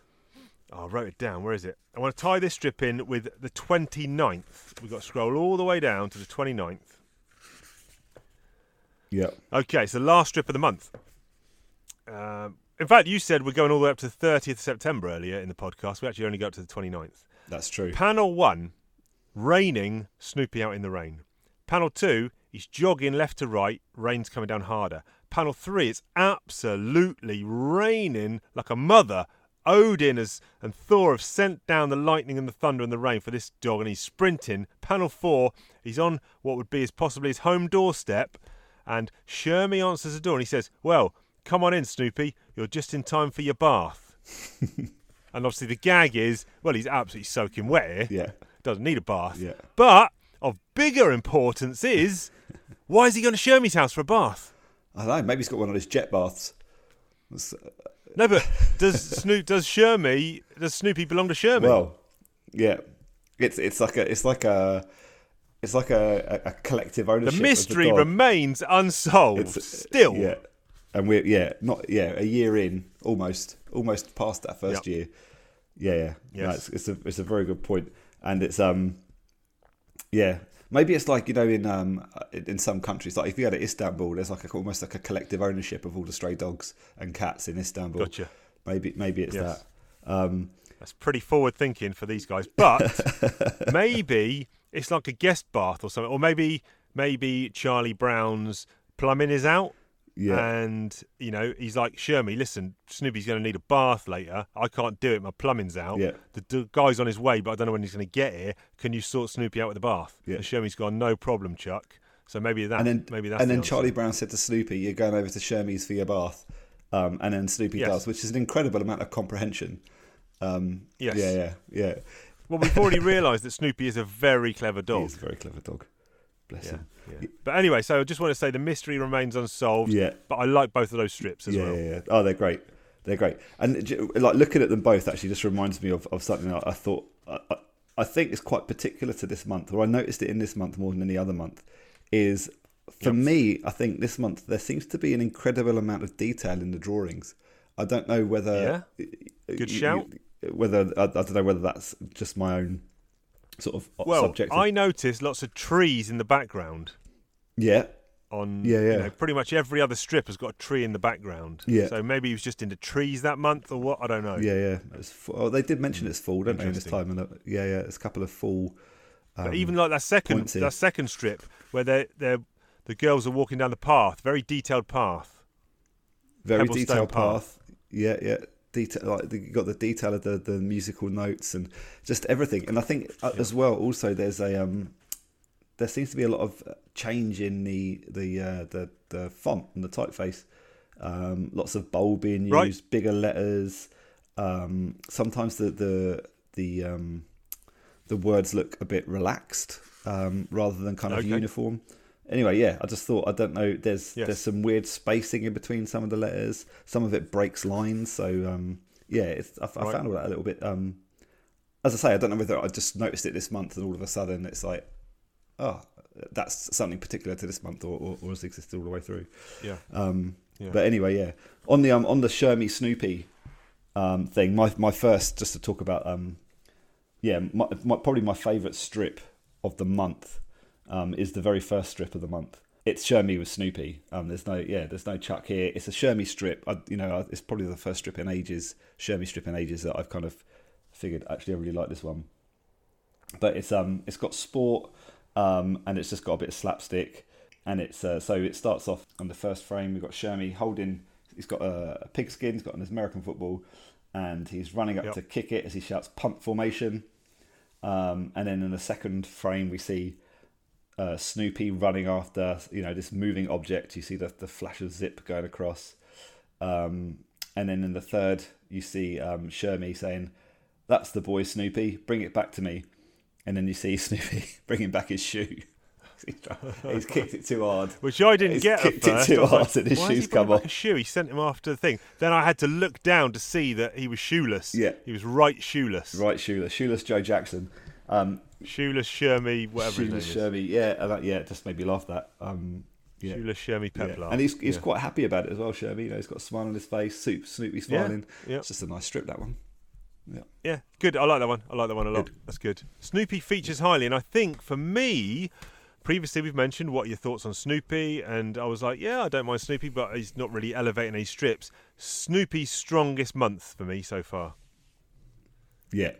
Oh, I wrote it down. Where is it? I want to tie this strip in with the 29th. We've got to scroll all the way down to the 29th. Yeah. Okay, it's the last strip of the month. Um, in fact, you said we're going all the way up to the 30th of September earlier in the podcast. We actually only go up to the 29th. That's true. Panel one, raining, Snoopy out in the rain. Panel two, he's jogging left to right, rain's coming down harder. Panel three, it's absolutely raining like a mother. Odin has, and Thor have sent down the lightning and the thunder and the rain for this dog, and he's sprinting. Panel four, he's on what would be his possibly his home doorstep, and Shermy answers the door and he says, "Well, come on in, Snoopy. You're just in time for your bath." (laughs) and obviously the gag is, well, he's absolutely soaking wet here Yeah. doesn't need a bath. Yeah. But of bigger importance is (laughs) why is he going to Shermy's house for a bath? I don't know. Maybe he's got one of those jet baths. That's- uh, No, but (laughs) does Snoop does Shermy does Snoopy belong to Shermy? Well, yeah. It's it's like a it's like a it's like a, a, a collective the ownership. of mystery dog. remains unsolved. It's- uh, Still, Yeah. And we're yeah, not yeah, a year in, almost almost past that first Yep. year. Yeah, yeah. No, it's, it's a it's a very good. And it's um yeah. Maybe it's like, you know, in um in some countries, like if you go to Istanbul, there's like a, almost like a collective ownership of all the stray dogs and cats in Istanbul. Gotcha. Maybe maybe it's Yes. that. Um that's pretty forward thinking for these guys. But (laughs) maybe it's like a guest bath or something, or maybe maybe Charlie Brown's plumbing is out. Yeah. And you know, he's like, Shermy, listen, Snoopy's going to need a bath later. I can't do it. My plumbing's out. Yeah. The, the guy's on his way, but I don't know when he's going to get here. Can you sort Snoopy out with the bath? Yeah. And Shermy's gone, no problem, Chuck. So maybe that. and then maybe that's and the then answer. Charlie Brown said to Snoopy, "You're going over to Shermy's for your bath," um, and then Snoopy Yes. does, which is an incredible amount of comprehension. Um, Yes. Yeah, yeah, yeah. Well, we've already realised that Snoopy is a very clever dog. He's a very clever dog. Bless Yeah, him. yeah. But anyway, so I just want to say the mystery remains unsolved. Yeah. But I like both of those strips as yeah, well. yeah, yeah. Oh, they're great. They're great. And like looking at them both actually just reminds me of, of something I, I thought I, I- think it's quite particular to this month, or I noticed it in this month more than any other month. Is for Yep. me, I think this month there seems to be an incredible amount of detail in the drawings. I don't know whether Good you- shout. you- whether I, I don't know whether that's just my own sort of Well, subjective. I noticed lots of trees in the background. yeah, on Yeah, you yeah. know, pretty much every other strip has got a tree in the background. Yeah. So maybe he was just into trees that month or what? I don't know. Yeah, yeah. It's full. Oh, they did mention it's full, don't they? This time, and uh, yeah, yeah. It's a couple of full. But um, even like that second that second strip where they they the girls are walking down the path, very detailed path. very Pebblestone detailed path. path. Yeah, yeah. Detail like the, you got the detail of the, the musical notes and just everything. And I think uh, as well, also there's a um, there seems to be a lot of uh, change in the the uh, the the font and the typeface. Um, lots of bold being used, Right. bigger letters. Um, sometimes the the the um, the words look a bit relaxed um, rather than kind of Okay. uniform. Anyway, yeah, I just thought I don't know. There's Yes. there's some weird spacing in between some of the letters. Some of it breaks lines. So um, yeah, it's, I, I Right. found all that a little bit. Um, as I say, I don't know whether I just noticed it this month and all of a sudden it's like, oh, that's something particular to this month, or, or, or has existed all the way through. Yeah. Um, Yeah. But anyway, yeah, on the um, on the Shermy Snoopy um, thing, my my first just to talk about um, yeah, my, my, probably my favourite strip of the month um, is the very first strip of the month. It's Shermy with Snoopy. Um, there's no yeah, there's no Chuck here. It's a Shermy strip. I, you know, it's probably the first strip in ages, Shermy strip in ages that I've kind of figured actually I really like this one. But it's um it's got sport um and it's just got a bit of slapstick and it's uh, so it starts off on the first frame we've got Shermy holding he's got a, a pigskin he's got an American football and he's running up Yep. to kick it as he shouts punt formation um, and then in the second frame we see uh, Snoopy running after you know this moving object you see the, the flash of zip going across um, and then in the third you see um, Shermy saying that's the boy Snoopy bring it back to me and then you see (laughs) Snoopy bringing back his shoe (laughs) he's, kicked it too hard Which I didn't He's get at kicked it too hard like, and his shoes come off?" A shoe. He sent him after the thing. Then I had to look down to see that he was shoeless. Yeah. He was right shoeless. right shoeless shoeless Joe Jackson um, Shoeless Shermy, whatever his name Shermy yeah that, yeah it just made me laugh that um, yeah Shoeless Shermy Yeah. And he's he's Yeah. quite happy about it as well, Shermy. You know, he's got a smile on his face, soup, Snoopy smiling. yeah. It's just a nice strip, that one. Yeah, yeah, good. I like that one. I like that one a lot. Good. That's good. Snoopy features highly, and I think for me, previously we've mentioned what are your thoughts on Snoopy, and I was like, yeah, I don't mind Snoopy, but he's not really elevating any strips. Snoopy's strongest month for me so far. Yeah.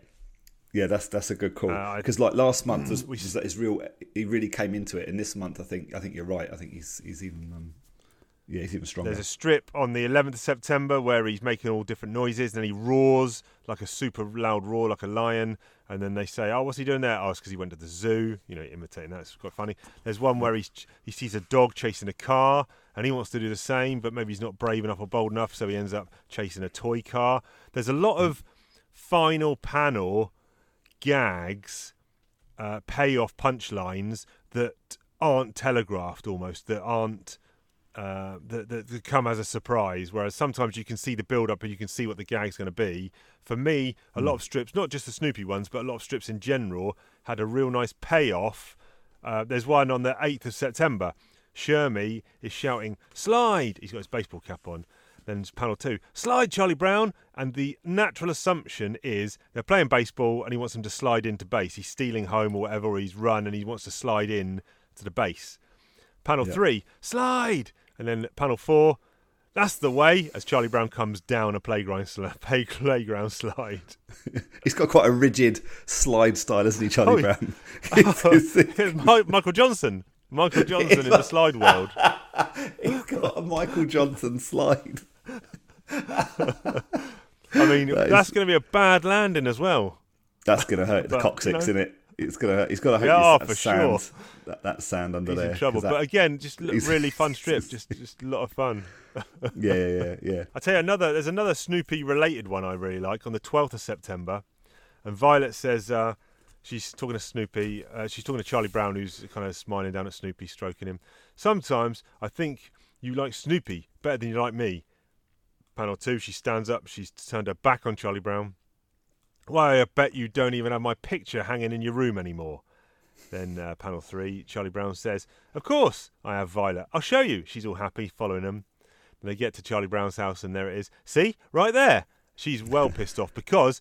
Yeah, that's that's a good call Uh, because like last month was, we was that his real. He really came into it, and this month I think I think you're right. I think he's he's even um, yeah he's even stronger. There's a strip on the 11th of September where he's making all different noises, and then he roars like a super loud roar, like a lion. And then they say, "Oh, what's he doing there?" Oh, it's because he went to the zoo. You know, imitating that. It's quite funny. There's one where he's he sees a dog chasing a car, and he wants to do the same, but maybe he's not brave enough or bold enough, so he ends up chasing a toy car. There's a lot of final panel gags, uh, payoff punchlines that aren't telegraphed almost, that aren't uh, that, that, that come as a surprise. Whereas sometimes you can see the build up and you can see what the gag's going to be. For me, a lot of strips, not just the Snoopy ones, but a lot of strips in general, had a real nice payoff. Uh, there's one on the 8th of September. Shermy is shouting, Slide! He's got his baseball cap on. Then it's panel two, Slide, Charlie Brown! And the natural assumption is they're playing baseball and he wants them to slide into base. He's stealing home or whatever, or he's run and he wants to slide in to the base. Panel Yeah. three, slide, and then panel four, that's the way. As Charlie Brown comes down a playground sli- (laughs) play, playground slide. (laughs) he's got quite a rigid slide style, isn't he, Charlie Oh. Brown? (laughs) Oh, Mi- Michael Johnson, Michael Johnson in the slide world. he's got a Michael Johnson slide. I mean, That is- that's going to be a bad landing as well. That's gonna hurt the But, coccyx, you know. in it. It's gonna. He's got to hope Yeah, for sand, sure. that, that sand under He's there. in trouble. 'cause But again, just he's- really fun (laughs) strip. Just, just a lot of fun. (laughs) yeah, yeah, yeah, yeah. I tell you another. There's another Snoopy related one I really like on the 12th of September, and Violet says uh, she's talking to Snoopy. Uh, she's talking to Charlie Brown, who's kind of smiling down at Snoopy, stroking him. Sometimes I think you like Snoopy better than you like me. Panel two, she stands up. She's turned her back on Charlie Brown. Why, I bet you don't even have my picture hanging in your room anymore. Then uh, panel three, Charlie Brown says, "Of course I have Violet. I'll show you." She's all happy, following him. And they get to Charlie Brown's house, and there it is. See, right there. She's well pissed off because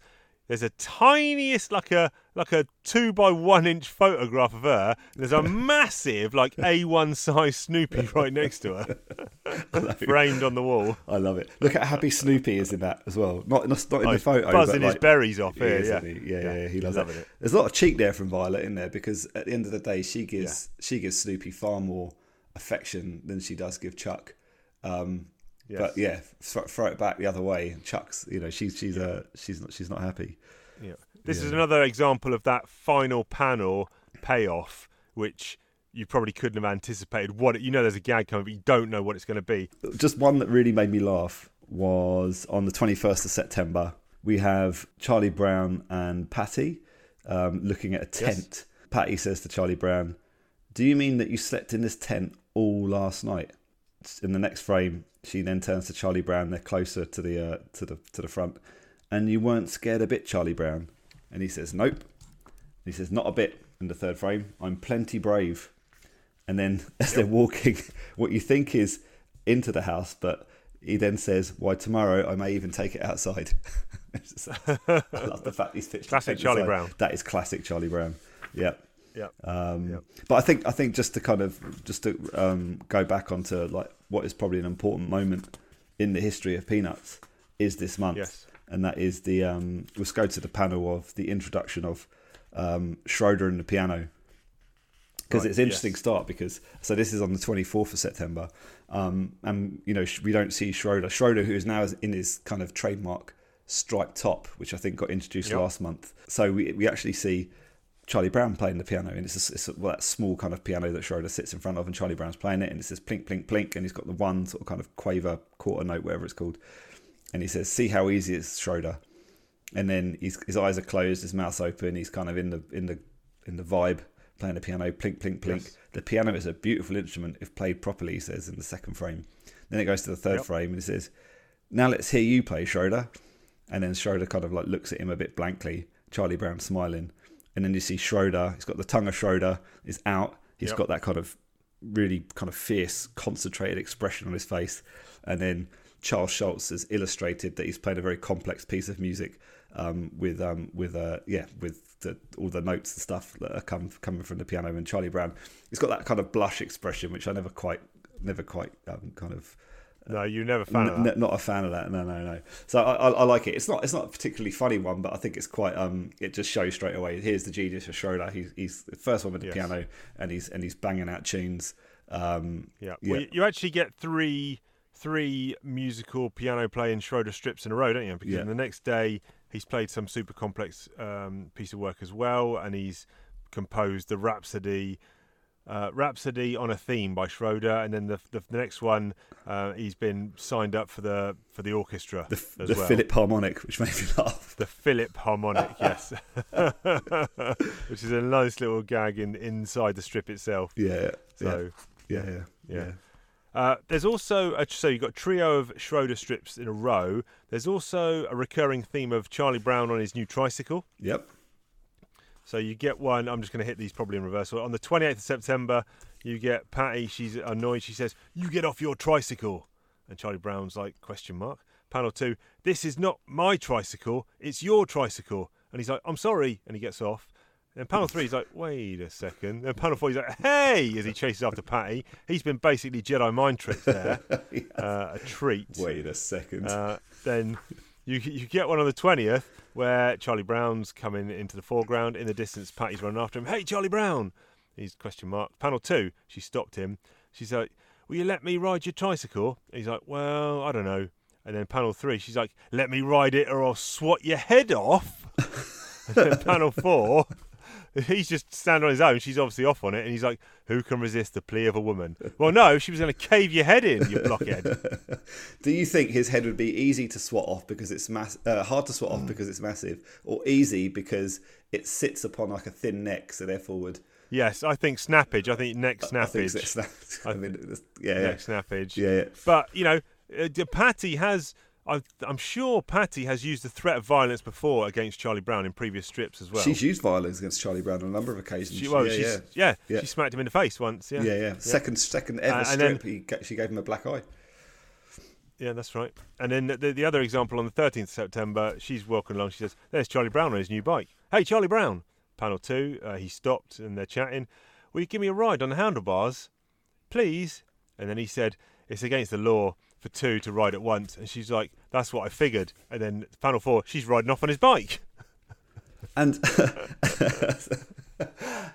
there's a tiniest like a like a two by one inch photograph of her. There's a (laughs) massive like A1 size Snoopy right next to her, (laughs) framed on the wall. I love it. Look at happy Snoopy is in that as well. Not not, not in Oh, the photo, buzzing but his berries off he here. is, Yeah. he? yeah, yeah, yeah, He loves loving it. it. There's a lot of cheek there from Violet in there because at the end of the day, she gives she gives Snoopy far more affection than she does give Chuck. Um, Yes. But yeah, throw, throw it back the other way. and Chuck's, you know, she's she's uh, she's not she's not happy. Yeah. This is another example of that final panel payoff, which you probably couldn't have anticipated. What you know, there's a gag coming, but you don't know what it's going to be. Just one that really made me laugh was on the 21st of September. We have Charlie Brown and Patty um, looking at a tent. Patty says to Charlie Brown, "Do you mean that you slept in this tent all last night?" In the next frame, she then turns to Charlie Brown. They're closer to the uh, to the to the front, and you weren't scared a bit, Charlie Brown. And he says, "Nope." He says, "Not a bit." In the third frame, I'm plenty brave. And then (laughs) as they're walking, (laughs) what you think is into the house, but he then says, "Why tomorrow I may even take it outside." (laughs) I love the fact he's pitched Classic Charlie outside. Brown. That is classic Charlie Brown. Yeah. Yeah. Um, Yep. But I think I think just to kind of just to um, go back onto like what is probably an important moment in the history of Peanuts is this month, Yes. and that is the um, let's go to the panel of the introduction of um, Schroeder and the piano because Right, it's an interesting yes. start because so this is on the 24th of September um, and you know we don't see Schroeder Schroeder who is now in his kind of trademark striped top which I think got introduced Yep. last month so we, we actually see Charlie Brown playing the piano and it's, a, it's well, that small kind of piano that Schroeder sits in front of and Charlie Brown's playing it and it says plink plink plink and he's got the one sort of kind of quaver quarter note whatever it's called and he says see how easy it's Schroeder and then he's, his eyes are closed, his mouth's open. He's kind of in the in the in the vibe, playing the piano, plink plink plink. Yes. The piano is a beautiful instrument if played properly. He says in the second frame. Then it goes to the third Yep. frame and he says, "Now let's hear you play, Schroeder." And then Schroeder kind of like looks at him a bit blankly. Charlie Brown smiling, and then you see Schroeder. He's got the tongue of Schroeder is out. He's Yep. got that kind of really kind of fierce, concentrated expression on his face, and then Charles Schulz has illustrated that he's played a very complex piece of music um, with um, with uh, yeah with the, all the notes and stuff that are come, coming from the piano. And Charlie Brown, he's got that kind of blush expression, which I never quite never quite um, kind of No, you're never a fan of N- not a fan of that. No, no, no. So I, I, I like it. It's not it's not a particularly funny one, but I think it's quite. Um, it just shows straight away. Here's the genius of Schroeder. He's he's the first one with the Yes. piano, and he's and he's banging out tunes. Um, Yeah. Yeah. Well, you, you actually get three three musical piano playing Schroeder strips in a row, don't you? Because Yeah. the next day he's played some super complex um, piece of work as well, and he's composed the Rhapsody. Uh, Rhapsody on a theme by Schroeder, and then the the, the next one uh, he's been signed up for the for the orchestra the as the well. Philip harmonic, which made me (laughs) laugh. The Philip harmonic, (laughs) yes, (laughs) which is a nice little gag in inside the strip itself. Yeah, So yeah, yeah, yeah. yeah. Uh, there's also a, so you've got a trio of Schroeder strips in a row. There's also a recurring theme of Charlie Brown on his new tricycle. Yep. So you get one. I'm just going to hit these probably in reverse. So on the 28th of September, you get Patty. She's annoyed. She says, "You get off your tricycle," and Charlie Brown's like, "Question mark." Panel two. This is not my tricycle. It's your tricycle. And he's like, "I'm sorry," and he gets off. Then panel three, he's like, "Wait a second. Then panel four, he's like, "Hey!" as he chases after Patty. He's been basically Jedi mind tricked there. (laughs) uh, a treat. Wait a second. Uh, then you you get one on the twentieth where Charlie Brown's coming into the foreground. In the distance, Patty's running after him. Hey, Charlie Brown! He's question mark. Panel two, she stopped him. She's like, "Will you let me ride your tricycle?" He's like, "Well, I don't know." And then panel three, she's like, "Let me ride it, or I'll swat your head off." (laughs) and then panel four. (laughs) He's just standing on his own. She's obviously off on it, and he's like, "Who can resist the plea of a woman?" Well, no, she was going to cave your head in, you blockhead. (laughs) Do you think his head would be easy to swat off because it's mass, uh, hard to swat off because it's massive, or easy because it sits upon like a thin neck, so therefore would Yes, I think snappage. I think neck I think snappage. (laughs) snap- I mean, yeah, Neck snappage. yeah, yeah. But you know, uh, Patty has. I, I'm sure Patty has used the threat of violence before against Charlie Brown in previous strips as well. She's used violence against Charlie Brown on a number of occasions. She, well, yeah, yeah. yeah, Yeah. she smacked him in the face once. Yeah, Yeah, yeah. Second, second ever Uh, and then- strip. he she gave him a black eye. Yeah, that's right. And then the, the other example on the 13th of September, she's walking along. She says, There's Charlie Brown on his new bike. Hey, Charlie Brown. Panel two, uh, he stopped and they're chatting. Will you give me a ride on the handlebars? Please? And then he said, It's against the law for two to ride at once. And she's like, That's what I figured. And then panel four, she's riding off on his bike. And (laughs)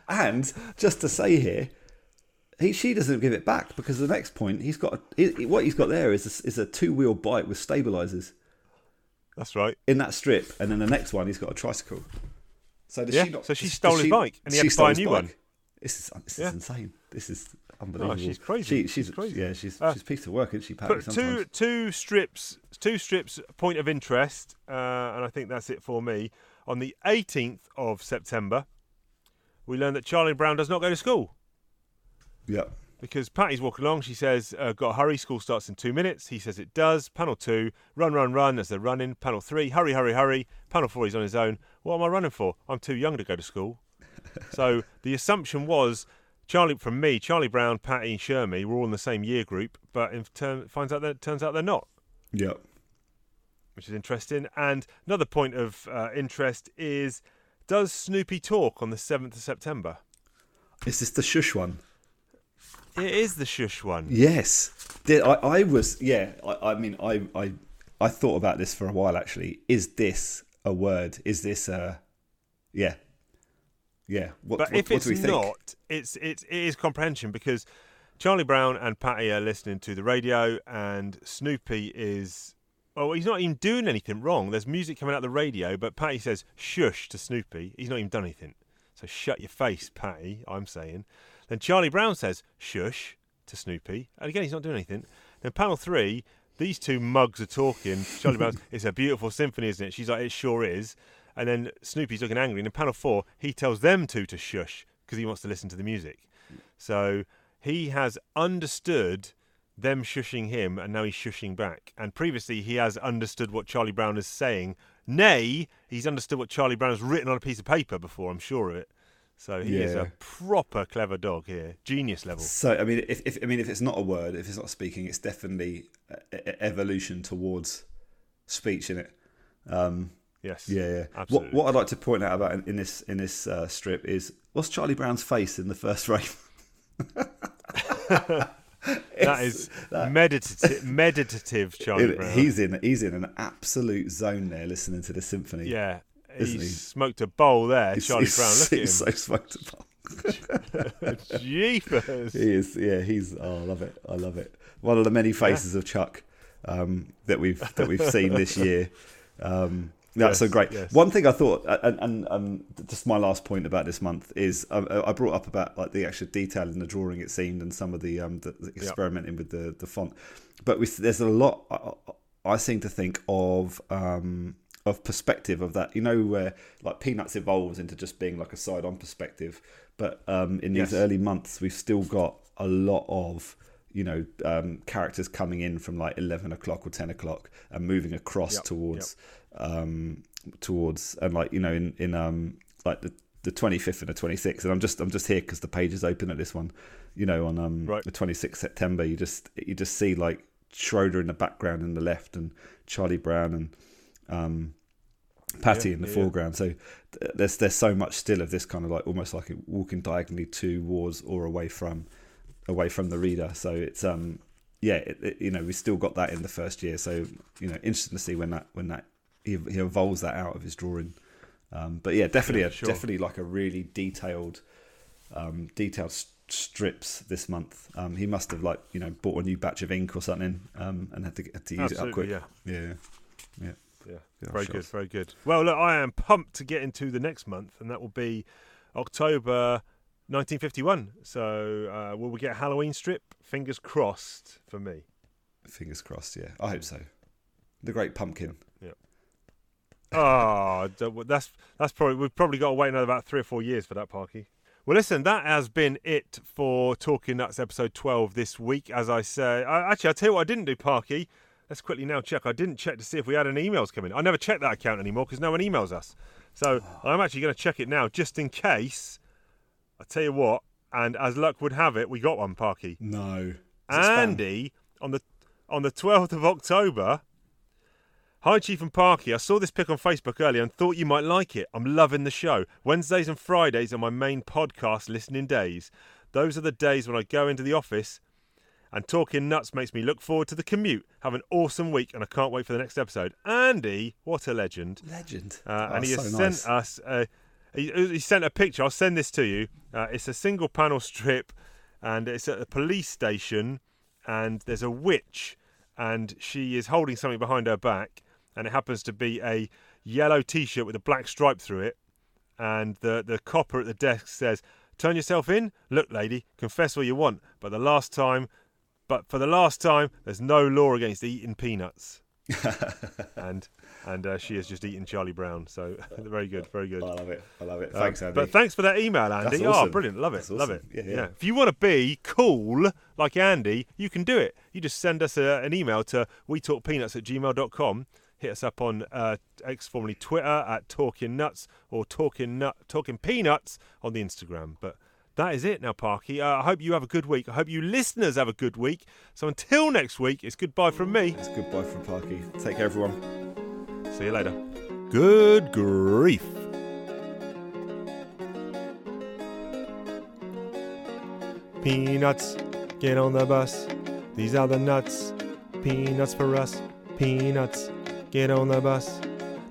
and just to say here, he she doesn't give it back because the next point he's got he, what he's got there is a, is a two wheel bike with stabilizers That's right. in that strip, and then the next one he's got a tricycle. So does Yeah, she not? so she stole his she- bike and he had to buy a new bike? one. This is this Yeah. is insane. This is unbelievable. she's crazy. She, she's, She's crazy. Yeah, she's Uh, she's a piece of work, isn't she, Patty? Two two strips two strips point of interest, uh, and I think that's it for me. On the 18th of September, we learn that Charlie Brown does not go to school Yeah. because Patty's walking along. She says, uh, "Got to hurry. School starts in two minutes." He says, "It does." Panel two, run, run, run as they're running. Panel three, hurry, hurry, hurry. Panel four, he's on his own. What am I running for? I'm too young to go to school. So the assumption was. Charlie, from me, Charlie Brown, Patty, and Shermy were all in the same year group, but in turn, finds out that turns out they're not. Yeah. which is interesting. And another point of uh, interest is does Snoopy talk on the 7th of September? Is this the shush one? It is the shush one. Yes. Did I, I was yeah, I, I mean I, I I thought about this for a while actually. Is this a word? Is this a yeah. Yeah. What, But what, if it's do we think? not, it's, it's, it is comprehension because Charlie Brown and Patty are listening to the radio and Snoopy is. Oh, he's not even doing anything wrong. There's music coming out of the radio, but Patty says shush to Snoopy. He's not even done anything. So shut your face, Patty, I'm saying. Then Charlie Brown says shush to Snoopy. And again, he's not doing anything. Then panel three, these two mugs are talking. Charlie Brown, (laughs) it's a beautiful symphony, isn't it? She's like, it sure is. And then Snoopy's looking angry. And in panel four, he tells them two to shush because he wants to listen to the music. So he has understood them shushing him, and now he's shushing back. And previously, he has understood what Charlie Brown is saying. Nay, he's understood what Charlie Brown has written on a piece of paper before. I'm sure of it. So he is a proper clever dog here, genius level. So I mean, if, if I mean if it's not a word, if it's not speaking, it's definitely a, a- evolution towards speech in it. Um, Yes. yeah, yeah. What, Absolutely. what I'd like to point out about in, in this in this uh, strip is what's Charlie Brown's face in the first (laughs) frame? (laughs) That is meditative, meditative (laughs) Charlie It- Brown. he's in he's in an absolute zone there, listening to the symphony. yeah, he he? smoked a bowl there, He's- Charlie he's- Brown. Look at him. he's so smoked a bowl. Jeepers. He is, yeah. He's. Oh, I love it. I love it. One of the many faces of Chuck um, that we've that we've seen this year. Um, that's so great. yes. One thing I thought, and, and um, just my last point about this month is um, I brought up about like the actual detail in the drawing it seemed, and some of the, um, the, the experimenting with the the font. But with, there's a lot. I, I seem to think of. Um, of perspective of that, you know, where like Peanuts evolves into just being like a side-on perspective, but um, in these Yes. early months, we've still got a lot of you know um, characters coming in from like 11 o'clock or 10 o'clock and moving across Yep, towards um towards and like you know in in um like the the 25th and the 26th and i'm just i'm just here because the page is open at this one you know on um Right. the 26th september you just you just see like schroeder in the background in the left and charlie brown and um patty Yeah, in the yeah, yeah. foreground so th- there's there's so much still of this kind of like almost like walking diagonally towards or away from away from the reader. So it's um yeah, it, it- you know we still got that in the first year. So you know interesting to see when that when that he, he evolves that out of his drawing. Um, but yeah, definitely Yeah, a, definitely like a really detailed um, detailed s- strips this month. Um, he must have like you know bought a new batch of ink or something um, and had to had to use it up Absolutely, quick. yeah. yeah, yeah. Yeah, Yeah, very sure. good, very good. Well, look, I am pumped to get into the next month, and that will be October 1951. So, uh, will we get a Halloween strip? Fingers crossed for me. Fingers crossed. Yeah, I hope so. The Great Pumpkin. Oh, that's that's probably we've probably got to wait another about three or four years for that, Parky. Well, listen, that has been it for Talking Nuts episode 12 this week. As I say, I, actually, I'll tell you what I didn't do, Parky. Let's quickly now check. I didn't check to see if we had any emails coming. I never check that account anymore because no one emails us. So (sighs) I'm actually going to check it now just in case. I tell you what, and as luck would have it, we got one, Parky. No. Is it spam? Andy on the on the 12th of October. Hi, Chief and Parky. I saw this pic on Facebook earlier and thought you might like it. I'm loving the show. Wednesdays and Fridays are my main podcast listening days. Those are the days when I go into the office and talking nuts makes me look forward to the commute. Have an awesome week and I can't wait for the next episode. Andy, what a legend. Legend. Uh, Oh, and he so has nice. sent us. Uh, he, he sent a picture. I'll send this to you. Uh, it's a single panel strip, and it's at a police station, and there's a witch, and she is holding something behind her back, and it happens to be a yellow T-shirt with a black stripe through it, and the the copper at the desk says, "Turn yourself in. Look, lady, confess all you want, but the last time." But for the last time, there's no law against eating peanuts. (laughs) and and uh, she has just eaten Charlie Brown. So (laughs) very good, very good. I love it. I love it. Um, Thanks, Andy. But thanks for that email, Andy. That's Oh, brilliant. Love it. That's Love it. awesome. Yeah, yeah. If you want to be cool like Andy, you can do it. You just send us a, an email to we talk peanuts at gmail.com. Hit us up on uh, X, formerly Twitter, at Talking Nuts or Talking Nut, Talking Peanuts on the Instagram. But that is it now, Parky. Uh, I hope you have a good week. I hope you listeners have a good week. So until next week, it's goodbye from me. It's goodbye from Parky. Take care, everyone. See you later. Good grief. Peanuts, get on the bus. These are the nuts. Peanuts for us. Peanuts, get on the bus.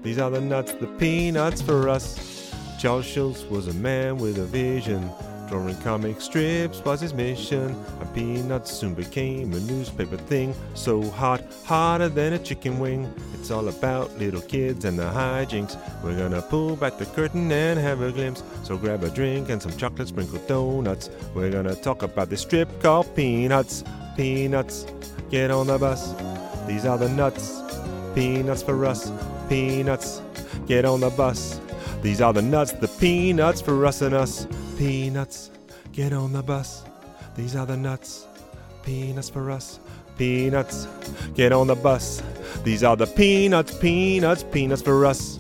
These are the nuts, the peanuts for us. Charles Schulz was a man with a vision. Drawing comic strips was his mission. And peanuts soon became a newspaper thing. So hot, hotter than a chicken wing. It's all about little kids and the hijinks. We're gonna pull back the curtain and have a glimpse. So grab a drink and some chocolate sprinkled donuts. We're gonna talk about this strip called Peanuts. Peanuts, get on the bus. These are the nuts. Peanuts for us. Peanuts, get on the bus. These are the nuts, the peanuts for us and us. Peanuts, get on the bus. These are the nuts. Peanuts for us. Peanuts, get on the bus. These are the peanuts, peanuts, peanuts for us.